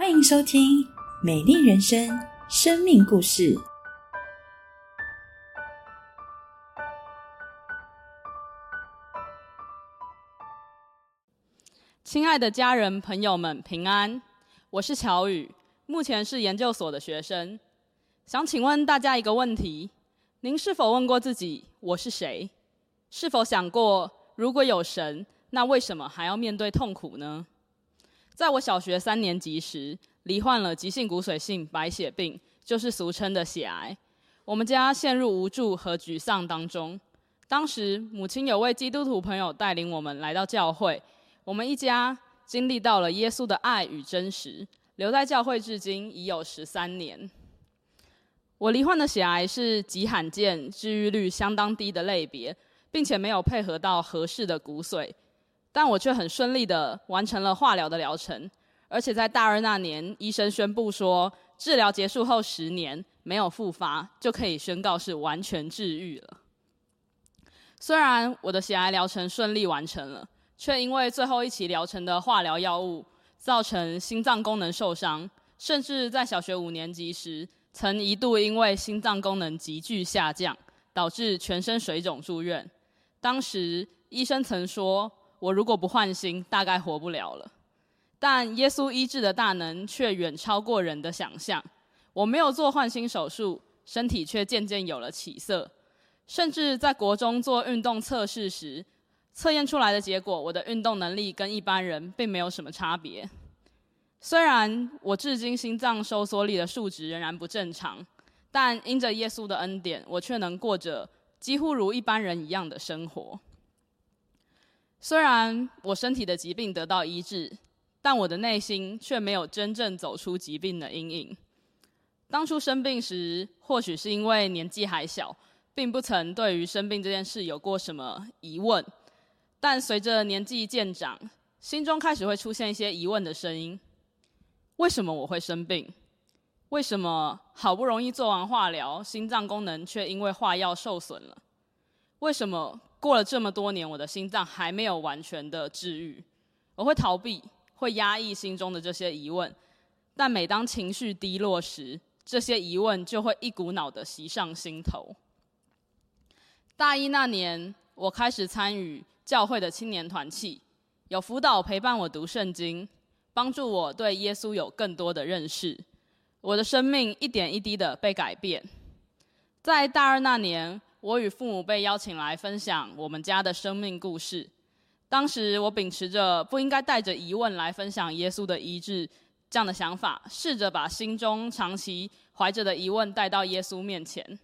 欢迎收听《美丽人生》生命故事。亲爱的家人、朋友们，平安！我是乔宇，目前是研究所的学生。想请问大家一个问题：您是否问过自己，我是谁？是否想过，如果有神，那为什么还要面对痛苦呢？在我小学三年级时，罹患了急性骨髓性白血病，就是俗称的血癌。我们家陷入无助和沮丧当中。当时，母亲有位基督徒朋友带领我们来到教会，我们一家经历到了耶稣的爱与真实，留在教会至今已有十三年。我罹患的血癌是极罕见、治愈率相当低的类别，并且没有配合到合适的骨髓，但我却很顺利的完成了化疗的疗程，而且在大二那年，医生宣布说，治疗结束后十年没有复发，就可以宣告是完全治愈了。虽然我的血癌疗程顺利完成了，却因为最后一期疗程的化疗药物造成心脏功能受伤，甚至在小学五年级时，曾一度因为心脏功能急剧下降，导致全身水肿住院。当时医生曾说，我如果不换心，大概活不了了。但耶稣医治的大能却远超过人的想象。我没有做换心手术，身体却渐渐有了起色。甚至在国中做运动测试时，测验出来的结果，我的运动能力跟一般人并没有什么差别。虽然我至今心脏收缩力的数值仍然不正常，但因着耶稣的恩典，我却能过着几乎如一般人一样的生活。虽然我身体的疾病得到医治，但我的内心却没有真正走出疾病的阴影。当初生病时，或许是因为年纪还小，并不曾对于生病这件事有过什么疑问。但随着年纪渐长，心中开始会出现一些疑问的声音：为什么我会生病？为什么好不容易做完化疗，心脏功能却因为化药受损了？为什么过了这么多年，我的心脏还没有完全的治愈？我会逃避，会压抑心中的这些疑问。但每当情绪低落时，这些疑问就会一股脑的袭上心头。大一那年，我开始参与教会的青年团契，有辅导陪伴我读圣经，帮助我对耶稣有更多的认识。我的生命一点一滴的被改变。在大二那年，我与父母被邀请来分享我们家的生命故事。当时我秉持着不应该带着疑问来分享耶稣的医治这样的想法，试着把心中长期怀着的疑问带到耶稣面前。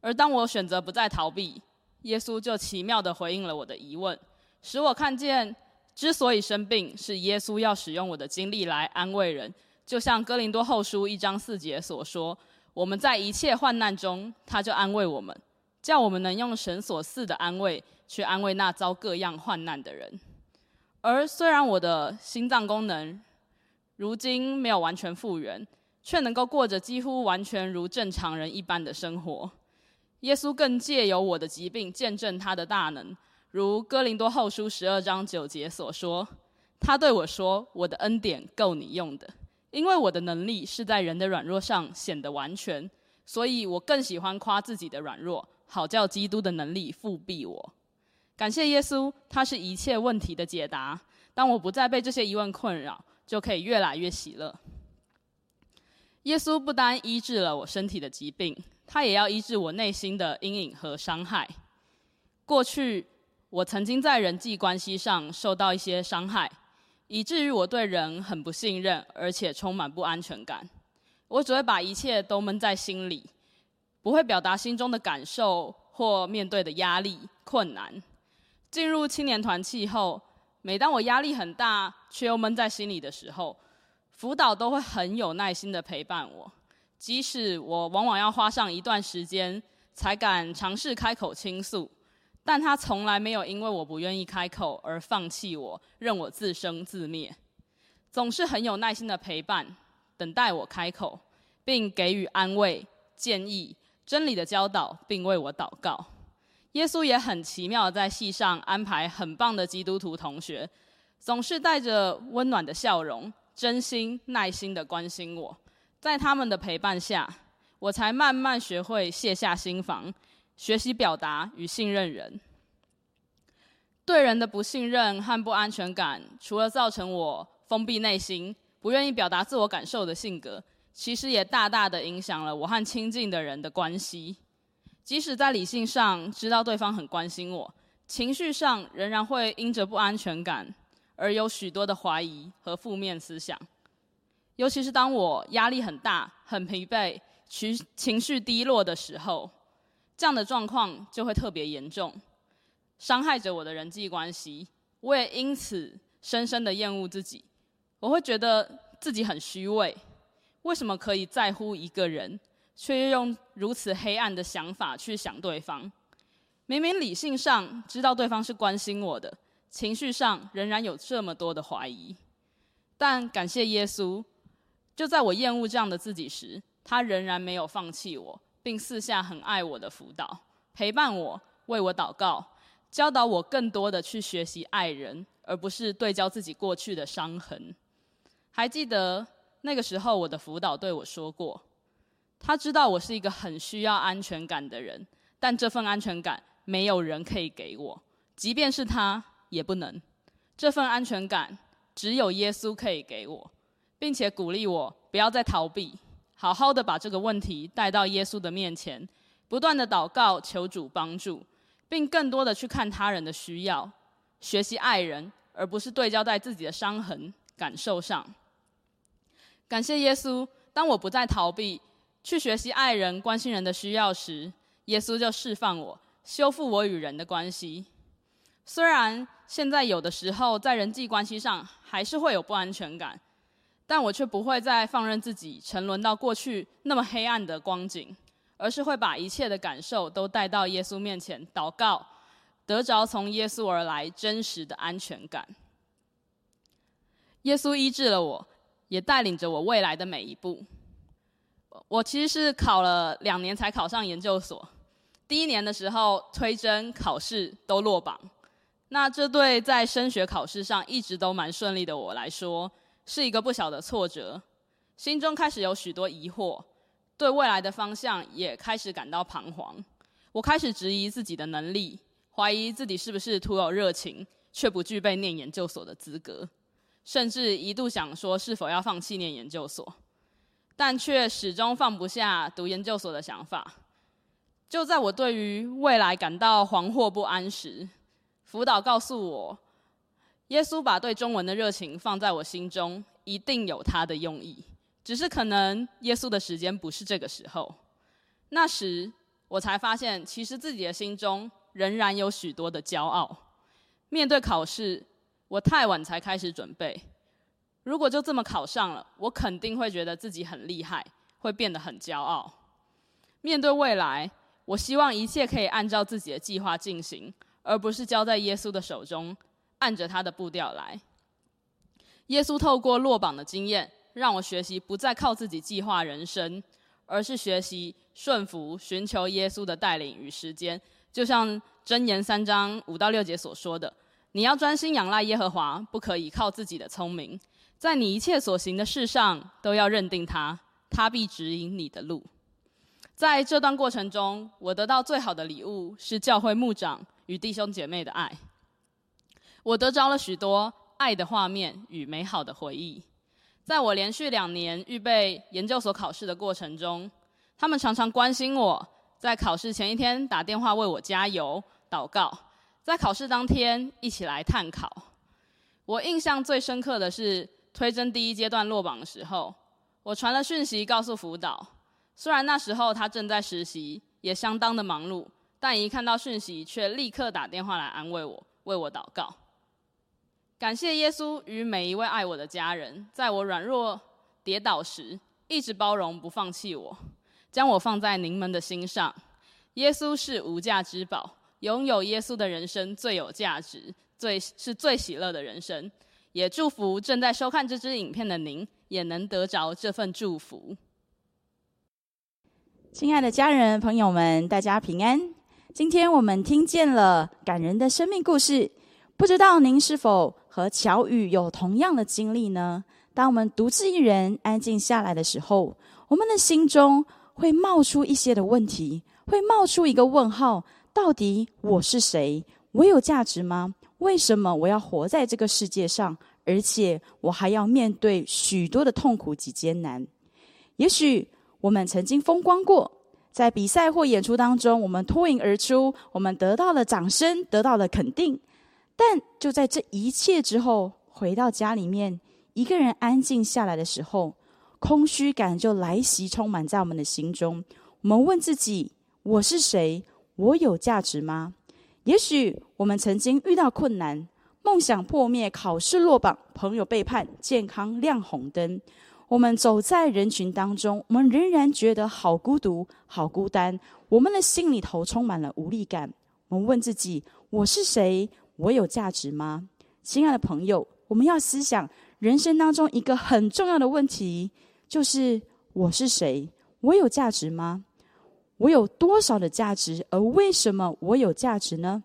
而当我选择不再逃避，耶稣就奇妙的回应了我的疑问，使我看见，之所以生病，是耶稣要使用我的经历来安慰人。就像哥林多后书一章四节所说：“我们在一切患难中，他就安慰我们。”叫我们能用神所赐的安慰去安慰那遭各样患难的人。而虽然我的心脏功能如今没有完全复原，却能够过着几乎完全如正常人一般的生活。耶稣更借由我的疾病见证他的大能，如哥林多后书十二章九节所说：“他对我说，我的恩典够你用的，因为我的能力是在人的软弱上显得完全。所以我更喜欢夸自己的软弱。”好叫基督的能力复庇我，感谢耶稣，他是一切问题的解答。当我不再被这些疑问困扰，就可以越来越喜乐。耶稣不单医治了我身体的疾病，他也要医治我内心的阴影和伤害。过去我曾经在人际关系上受到一些伤害，以至于我对人很不信任，而且充满不安全感。我只会把一切都闷在心里。不会表达心中的感受或面对的压力困难。进入青年团契后，每当我压力很大却又闷在心里的时候，辅导都会很有耐心的陪伴我，即使我往往要花上一段时间才敢尝试开口倾诉，但他从来没有因为我不愿意开口而放弃我，任我自生自灭，总是很有耐心的陪伴，等待我开口，并给予安慰建议。真理的教导，并为我祷告。耶稣也很奇妙，在戏上安排很棒的基督徒同学，总是带着温暖的笑容，真心耐心的关心我，在他们的陪伴下，我才慢慢学会卸下心防，学习表达与信任人。对人的不信任和不安全感，除了造成我封闭内心、不愿意表达自我感受的性格，其实也大大的影响了我和亲近的人的关系。即使在理性上知道对方很关心我，情绪上仍然会因着不安全感而有许多的怀疑和负面思想。尤其是当我压力很大、很疲惫、情情绪低落的时候，这样的状况就会特别严重。伤害着我的人际关系，我也因此深深的厌恶自己。我会觉得自己很虚伪，为什么可以在乎一个人，却又用如此黑暗的想法去想对方？明明理性上知道对方是关心我的，情绪上仍然有这么多的怀疑。但感谢耶稣，就在我厌恶这样的自己时，他仍然没有放弃我，并四下很爱我的辅导，陪伴我，为我祷告。教导我更多的去学习爱人，而不是对焦自己过去的伤痕。还记得那个时候，我的辅导对我说过，他知道我是一个很需要安全感的人，但这份安全感没有人可以给我，即便是他也不能。这份安全感只有耶稣可以给我，并且鼓励我不要再逃避，好好的把这个问题带到耶稣的面前，不断的祷告求主帮助。并更多的去看他人的需要，学习爱人，而不是对焦在自己的伤痕感受上。感谢耶稣，当我不再逃避，去学习爱人、关心人的需要时，耶稣就释放我，修复我与人的关系。虽然现在有的时候在人际关系上还是会有不安全感，但我却不会再放任自己沉沦到过去那么黑暗的光景。而是会把一切的感受都带到耶稣面前祷告，得着从耶稣而来真实的安全感。耶稣医治了我，也带领着我未来的每一步。我其实是考了两年才考上研究所，第一年的时候推甄考试都落榜，那这对在升学考试上一直都蛮顺利的我来说，是一个不小的挫折，心中开始有许多疑惑。对未来的方向也开始感到彷徨，我开始质疑自己的能力，怀疑自己是不是徒有热情，却不具备念研究所的资格，甚至一度想说是否要放弃念研究所，但却始终放不下读研究所的想法。就在我对于未来感到惶惑不安时，辅导告诉我，耶稣把对中文的热情放在我心中，一定有他的用意。只是可能耶稣的时间不是这个时候，那时我才发现，其实自己的心中仍然有许多的骄傲。面对考试，我太晚才开始准备，如果就这么考上了，我肯定会觉得自己很厉害，会变得很骄傲。面对未来，我希望一切可以按照自己的计划进行，而不是交在耶稣的手中，按着他的步调来。耶稣透过落榜的经验。让我学习不再靠自己计划人生，而是学习顺服、寻求耶稣的带领与时间。就像箴言三章五到六节所说的：“你要专心仰赖耶和华，不可以靠自己的聪明，在你一切所行的事上都要认定他，他必指引你的路。”在这段过程中，我得到最好的礼物是教会牧长与弟兄姐妹的爱。我得着了许多爱的画面与美好的回忆。在我连续两年预备研究所考试的过程中，他们常常关心我，在考试前一天打电话为我加油、祷告，在考试当天一起来探考。我印象最深刻的是推甄第一阶段落榜的时候，我传了讯息告诉辅导，虽然那时候他正在实习，也相当的忙碌，但一看到讯息却立刻打电话来安慰我，为我祷告。感谢耶稣与每一位爱我的家人，在我软弱跌倒时，一直包容不放弃我，将我放在您们的心上。耶稣是无价之宝，拥有耶稣的人生最有价值，最是最喜乐的人生。也祝福正在收看这支影片的您，也能得着这份祝福。亲爱的家人朋友们，大家平安。今天我们听见了感人的生命故事，不知道您是否？和乔宇有同样的经历呢？当我们独自一人安静下来的时候，我们的心中会冒出一些的问题，会冒出一个问号：到底我是谁？我有价值吗？为什么我要活在这个世界上？而且我还要面对许多的痛苦及艰难。也许我们曾经风光过，在比赛或演出当中，我们脱颖而出，我们得到了掌声，得到了肯定。但就在这一切之后，回到家里面，一个人安静下来的时候，空虚感就来袭，充满在我们的心中。我们问自己：我是谁？我有价值吗？也许我们曾经遇到困难。梦想破灭，考试落榜，朋友背叛，健康亮红灯。我们走在人群当中，我们仍然觉得好孤独、好孤单。我们的心里头充满了无力感。我们问自己：我是谁？我有价值吗？亲爱的朋友，我们要思想人生当中一个很重要的问题，就是我是谁？我有价值吗？我有多少的价值？而为什么我有价值呢？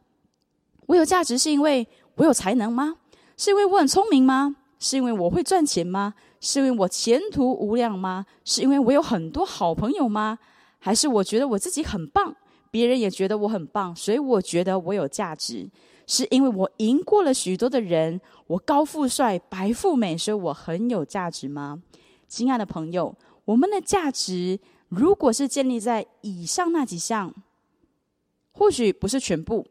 我有价值是因为。我有才能吗？是因为我很聪明吗？是因为我会赚钱吗？是因为我前途无量吗？是因为我有很多好朋友吗？还是我觉得我自己很棒，别人也觉得我很棒，所以我觉得我有价值？是因为我赢过了许多的人，我高富帅、白富美，所以我很有价值吗？亲爱的朋友，我们的价值如果是建立在以上那几项，或许不是全部，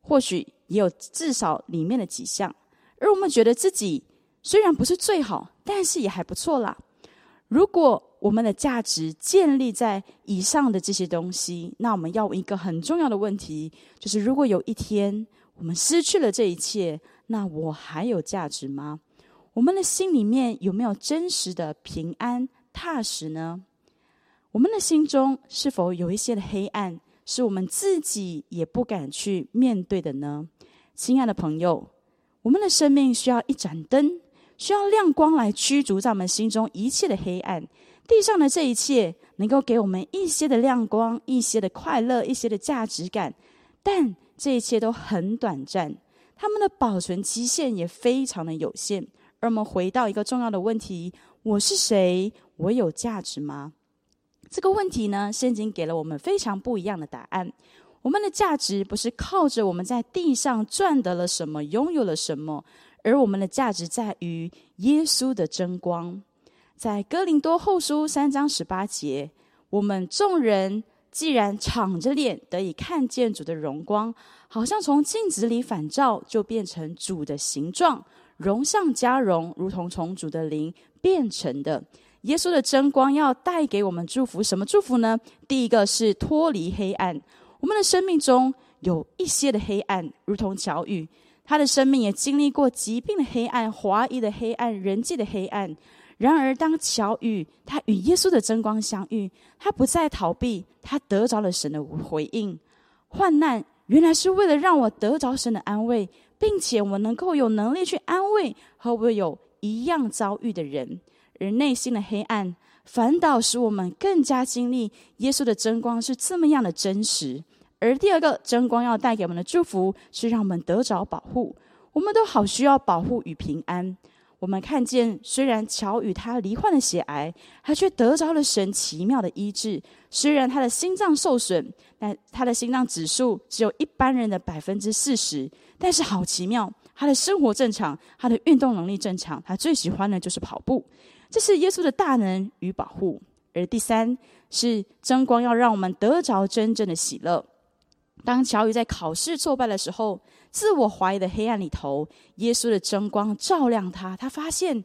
或许。也有至少里面的几项，而我们觉得自己虽然不是最好，但是也还不错啦。如果我们的价值建立在以上的这些东西，那我们要问一个很重要的问题，就是如果有一天我们失去了这一切，那我还有价值吗？我们的心里面有没有真实的平安踏实呢？我们的心中是否有一些的黑暗？是我们自己也不敢去面对的呢，亲爱的朋友，我们的生命需要一盏灯，需要亮光来驱逐在我们心中一切的黑暗。地上的这一切能够给我们一些的亮光、一些的快乐、一些的价值感，但这一切都很短暂，他们的保存期限也非常的有限。而我们回到一个重要的问题：我是谁？我有价值吗？这个问题呢，圣经给了我们非常不一样的答案。我们的价值不是靠着我们在地上赚得了什么、拥有了什么，而我们的价值在于耶稣的真光。在哥林多后书三章十八节，我们众人既然敞着脸得以看见主的荣光，好像从镜子里反照，就变成主的形状，荣上加荣，如同从主的灵变成的。耶稣的真光要带给我们祝福，什么祝福呢？第一个是脱离黑暗。我们的生命中有一些的黑暗，如同乔宇，他的生命也经历过疾病的黑暗、怀疑的黑暗、人际的黑暗。然而，当乔宇他与耶稣的真光相遇，他不再逃避，他得着了神的回应。患难原来是为了让我得着神的安慰，并且我能够有能力去安慰和我有一样遭遇的人。人内心的黑暗，反倒使我们更加经历耶稣的真光是这么样的真实。而第二个真光要带给我们的祝福，是让我们得着保护。我们都好需要保护与平安。我们看见，虽然乔与他罹患了血癌，他却得着了神奇妙的医治。虽然他的心脏受损，但他的心脏指数只有一般人的百分之四十，但是好奇妙，他的生活正常，他的运动能力正常，他最喜欢的就是跑步。这是耶稣的大能与保护，而第三是争光，要让我们得着真正的喜乐。当乔宇在考试挫败的时候，自我怀疑的黑暗里头，耶稣的真光照亮他，他发现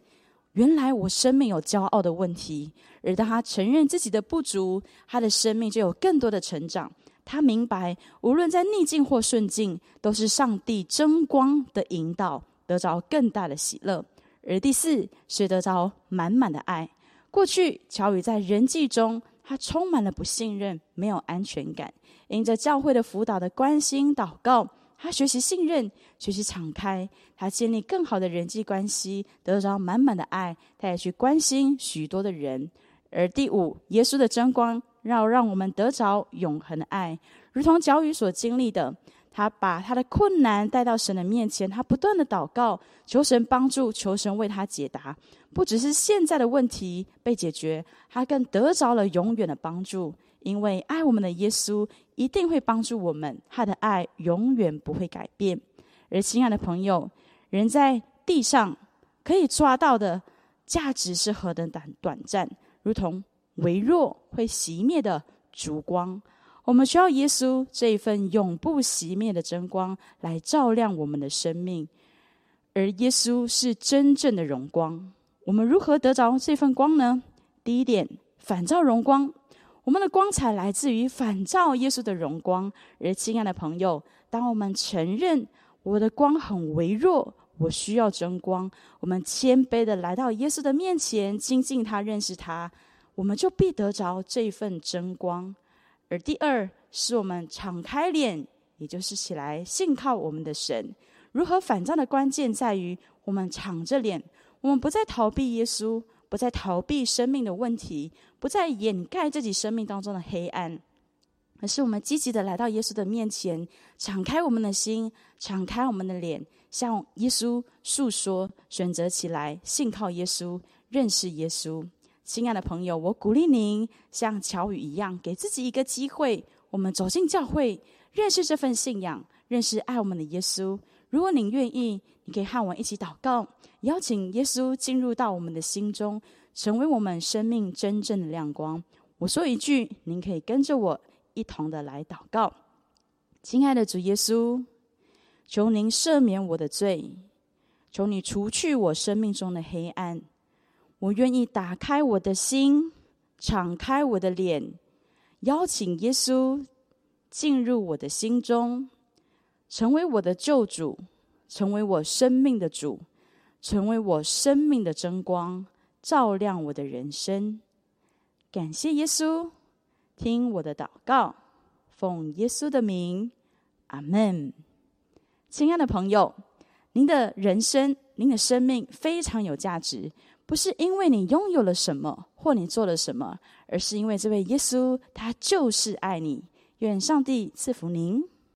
原来我生命有骄傲的问题。而当他承认自己的不足，他的生命就有更多的成长。他明白，无论在逆境或顺境，都是上帝真光的引导，得着更大的喜乐。而第四是得着满满的爱。过去乔宇在人际中，他充满了不信任，没有安全感。因着教会的辅导的关心祷告，他学习信任，学习敞开，他建立更好的人际关系，得着满满的爱。他也去关心许多的人。而第五，耶稣的真光，要让我们得着永恒的爱，如同乔宇所经历的。他把他的困难带到神的面前，他不断的祷告，求神帮助，求神为他解答。不只是现在的问题被解决，他更得着了永远的帮助。因为爱我们的耶稣一定会帮助我们，他的爱永远不会改变。而亲爱的朋友，人在地上可以抓到的价值是何等短短暂，如同微弱会熄灭的烛光。我们需要耶稣这一份永不熄灭的真光来照亮我们的生命，而耶稣是真正的荣光。我们如何得着这份光呢？第一点，反照荣光。我们的光彩来自于反照耶稣的荣光。而亲爱的朋友，当我们承认我的光很微弱，我需要真光，我们谦卑的来到耶稣的面前，亲近他，认识他，我们就必得着这份真光。而第二，是我们敞开脸，也就是起来信靠我们的神。如何反战的关键在于，我们敞着脸。我们不再逃避耶稣，不再逃避生命的问题，不再掩盖自己生命当中的黑暗，而是我们积极的来到耶稣的面前，敞开我们的心，敞开我们的脸，向耶稣诉说，选择起来信靠耶稣，认识耶稣。亲爱的朋友，我鼓励您像乔宇一样，给自己一个机会，我们走进教会，认识这份信仰，认识爱我们的耶稣。如果您愿意，你可以和我一起祷告。邀请耶稣进入到我们的心中，成为我们生命真正的亮光。我说一句，您可以跟着我一同的来祷告。亲爱的主耶稣，求您赦免我的罪，求你除去我生命中的黑暗。我愿意打开我的心，敞开我的脸，邀请耶稣进入我的心中，成为我的救主，成为我生命的主。成为我生命的真光，照亮我的人生。感谢耶稣，听我的祷告，奉耶稣的名，阿门。亲爱的朋友，您的人生，您的生命非常有价值，不是因为你拥有了什么或你做了什么，而是因为这位耶稣，他就是爱你。愿上帝赐福您。